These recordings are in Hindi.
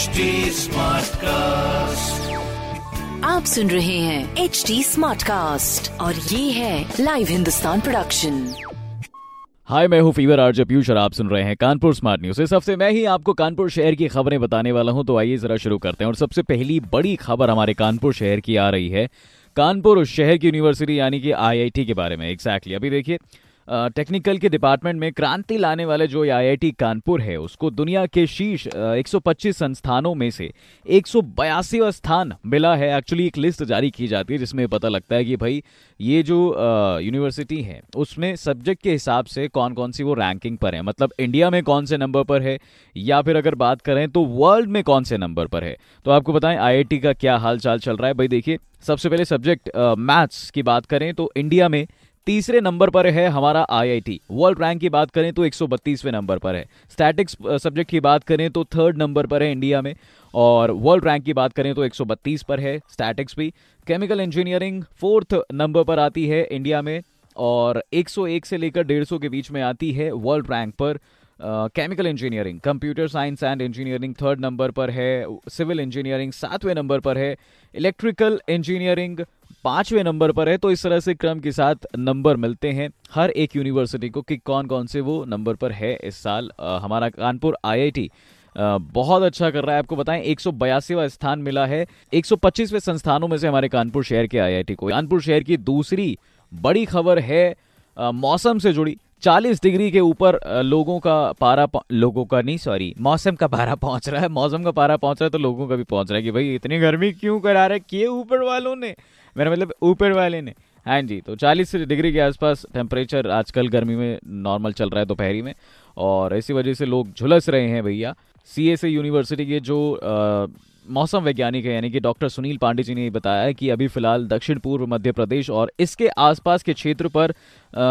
HD Smartcast. आप सुन रहे हैं एच डी स्मार्ट कास्ट और ये है लाइव हिंदुस्तान प्रोडक्शन हाय मैं हूँ फीवर आरजे पीयूष और आप सुन रहे हैं कानपुर स्मार्ट न्यूज़ इस हफ़्ते मैं ही आपको कानपुर शहर की खबरें बताने वाला हूँ तो आइए जरा शुरू करते हैं। और सबसे पहली बड़ी खबर हमारे कानपुर शहर की आ रही है। कानपुर शहर की यूनिवर्सिटी यानी कि आईआईटी के बारे में एग्जैक्टली अभी देखिए टेक्निकल के डिपार्टमेंट में क्रांति लाने वाले जो आईआईटी कानपुर है, उसको दुनिया के शीर्ष 125 संस्थानों में से एक स्थान मिला है। एक्चुअली एक लिस्ट जारी की जाती है, जिसमें पता लगता है कि भाई, ये जो यूनिवर्सिटी है, उसमें सब्जेक्ट के हिसाब से कौन कौन सी वो रैंकिंग पर है? मतलब इंडिया में कौन से नंबर पर है? या फिर अगर बात करें तो वर्ल्ड में कौन से नंबर पर है? तो आपको बताएँ आईआईटी का क्या हाल चाल चल रहा है? भाई देखिए, सबसे पहले सब्जेक्ट मैथ्स की बात करें तो इंडिया में तीसरे नंबर पर है हमारा आईआईटी वर्ल्ड रैंक की बात करें तो 132वें नंबर पर है। स्टैटिक्स सब्जेक्ट की बात करें तो थर्ड नंबर पर है इंडिया में। और वर्ल्ड रैंक की बात करें तो 132 पर है स्टैटिक्स भी। केमिकल इंजीनियरिंग फोर्थ नंबर पर आती है इंडिया में। और 101 से लेकर 150 के बीच में आती है वर्ल्ड रैंक पर chemical engineering computer science and engineering third number पर है। सिविल इंजीनियरिंग सातवें नंबर पर है। इलेक्ट्रिकल इंजीनियरिंग पाँचवें नंबर पर है तो इस तरह से क्रम के साथ नंबर मिलते हैं। हर एक यूनिवर्सिटी को कि कौन कौन से वो नंबर पर है इस साल। हमारा कानपुर आईआईटी बहुत अच्छा कर रहा है। आपको बताएँ, एक स्थान मिला है। 125वें संस्थानों में से हमारे कानपुर शहर के आईआईटी को। कानपुर शहर की दूसरी बड़ी खबर है मौसम से जुड़ी। 40 डिग्री के ऊपर लोगों का पारा लोगों का नहीं सॉरी मौसम का पारा पहुँच रहा है। मौसम का पारा पहुँच रहा है तो लोगों का भी पहुँच रहा है कि भाई, इतनी गर्मी क्यों करा रहे? किए ऊपर वालों ने। मेरा मतलब ऊपर वाले ने। हाँ जी तो 40 डिग्री के आसपास टेम्परेचर आजकल गर्मी में नॉर्मल चल रहा है दोपहरी में। और इसी वजह से लोग झुलस रहे हैं भैया। सी यूनिवर्सिटी के जो मौसम वैज्ञानिक है, यानी कि डॉक्टर सुनील पांडे जी ने बताया है कि अभी फ़िलहाल दक्षिण पूर्व मध्य प्रदेश और इसके आसपास के क्षेत्र पर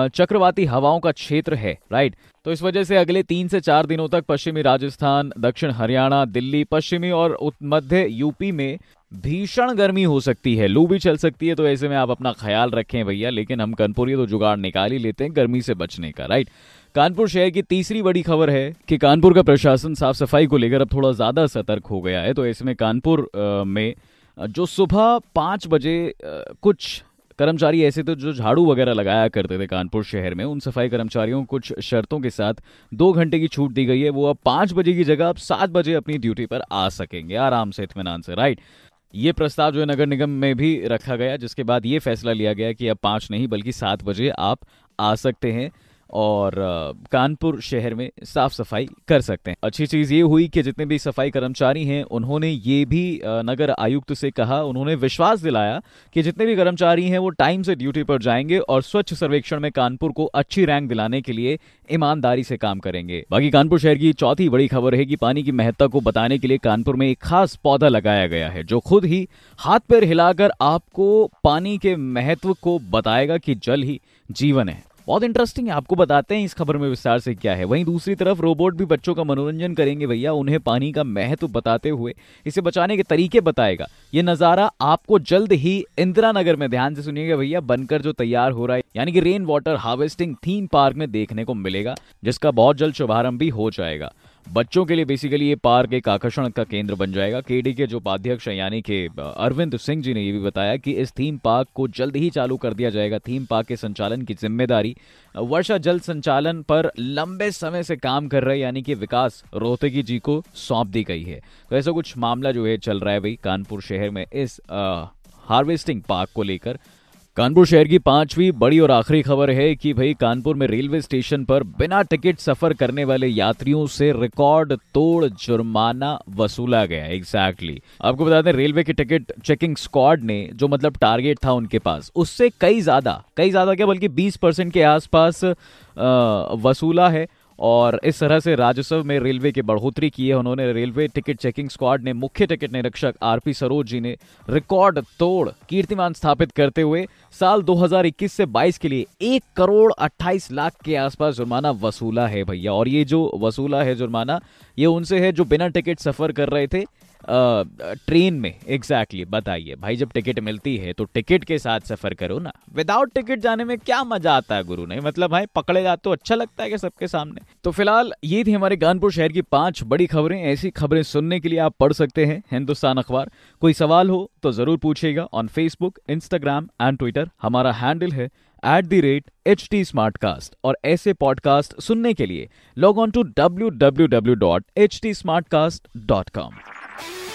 चक्रवाती हवाओं का क्षेत्र है, राइट? तो इस वजह से अगले तीन से चार दिनों तक पश्चिमी राजस्थान, दक्षिण हरियाणा, दिल्ली, पश्चिमी और मध्य यूपी में भीषण गर्मी हो सकती है, लू भी चल सकती है तो ऐसे में आप अपना ख्याल रखें भैया, लेकिन हम कानपुरी तो जुगाड़ निकाल ही लेते हैं गर्मी से बचने का राइट कानपुर शहर की तीसरी बड़ी खबर है कि कानपुर का प्रशासन साफ़ सफ़ाई को लेकर अब थोड़ा ज़्यादा सतर्क हो गया है तो ऐसे में कानपुर में जो सुबह पाँच बजे कुछ कर्मचारी ऐसे तो जो झाड़ू वगैरह लगाया करते थे कानपुर शहर में, उन सफ़ाई कर्मचारियों को कुछ शर्तों के साथ दो घंटे की छूट दी गई है, वो अब पाँच बजे की जगह अब सात बजे अपनी ड्यूटी पर आ सकेंगे, आराम से इतमान से राइट ये प्रस्ताव जो है नगर निगम में भी रखा गया, जिसके बाद ये फैसला लिया गया कि अब पाँच नहीं, बल्कि सात बजे आप आ सकते हैं। और कानपुर शहर में साफ़ सफ़ाई कर सकते हैं। अच्छी चीज़ ये हुई कि जितने भी सफ़ाई कर्मचारी हैं, उन्होंने ये भी नगर आयुक्त से कहा, उन्होंने विश्वास दिलाया कि जितने भी कर्मचारी हैं, वो टाइम से ड्यूटी पर जाएँगे और स्वच्छ सर्वेक्षण में कानपुर को अच्छी रैंक दिलाने के लिए ईमानदारी से काम करेंगे। बाकी कानपुर शहर की चौथी बड़ी खबर है कि पानी की महत्ता को बताने के लिए कानपुर में एक खास पौधा लगाया गया है, जो खुद ही हाथ पैर हिलाकर आपको पानी के महत्व को बताएगा कि जल ही जीवन है। बहुत इंटरेस्टिंग है, आपको बताते हैं इस खबर में विस्तार से क्या है। वहीं दूसरी तरफ़ रोबोट भी बच्चों का मनोरंजन करेंगे भैया, उन्हें पानी का महत्व बताते हुए, इसे बचाने के तरीके बताएगा। ये नज़ारा आपको जल्द ही इंदिरा नगर में ध्यान से सुनिएगा भैया, बनकर जो तैयार हो रहा है, यानी कि rain water harvesting theme park में देखने को मिलेगा, जिसका बहुत जल्द शुभारंभ भी हो जाएगा। बच्चों के लिए बेसिकली ये पार्क एक आकर्षण का केंद्र बन जाएगा। केडी के जो उपाध्यक्ष हैं, यानी कि अरविंद सिंह जी ने ये भी बताया कि इस थीम पार्क को जल्द ही चालू कर दिया जाएगा। थीम पार्क के संचालन की ज़िम्मेदारी वर्षा जल संचालन पर लंबे समय से काम कर रहे, यानी कि विकास रोहतगी जी को सौंप दी गई है। तो ऐसा कुछ मामला जो है चल रहा है भाई कानपुर शहर में इस हार्वेस्टिंग पार्क को लेकर। कानपुर शहर की पांचवी बड़ी और आखिरी खबर है कि भाई, कानपुर में रेलवे स्टेशन पर बिना टिकट सफ़र करने वाले यात्रियों से रिकॉर्ड तोड़ जुर्माना वसूला गया एग्जैक्टली exactly. आपको बता दें, रेलवे के टिकट चेकिंग स्क्वाड ने, जो मतलब टारगेट था उनके पास, उससे कई ज़्यादा कई ज़्यादा क्या, बल्कि 20 परसेंट के आसपास वसूला है और इस तरह से राजस्व में रेलवे की बढ़ोतरी की है। उन्होंने रेलवे टिकट चेकिंग स्क्वाड ने मुख्य टिकट निरीक्षक आरपी सरोज जी ने रिकॉर्ड तोड़ कीर्तिमान स्थापित करते हुए साल 2021 से 22 के लिए एक करोड़ 28 लाख के आसपास जुर्माना वसूला है भैया। और ये जो वसूला है जुर्माना, ये उनसे है जो बिना टिकट सफ़र कर रहे थे ट्रेन में एग्जैक्टली exactly, बताइए। भाई जब टिकट मिलती है तो टिकट के साथ सफ़र करो ना। विदाउट टिकट जाने में क्या मज़ा आता है गुरु? नहीं मतलब भाई पकड़े जाते तो अच्छा लगता है सबके सामने? तो फ़िलहाल ये थी हमारे कानपुर शहर की पाँच बड़ी खबरें। ऐसी खबरें सुनने के लिए आप पढ़ सकते हैं हिंदुस्तान अखबार। कोई सवाल हो तो ज़रूर पूछेगा on Facebook Instagram and Twitter हमारा हैंडल है at the rate H T smart cast और ऐसे पॉडकास्ट सुनने के लिए log on to W W W dot H T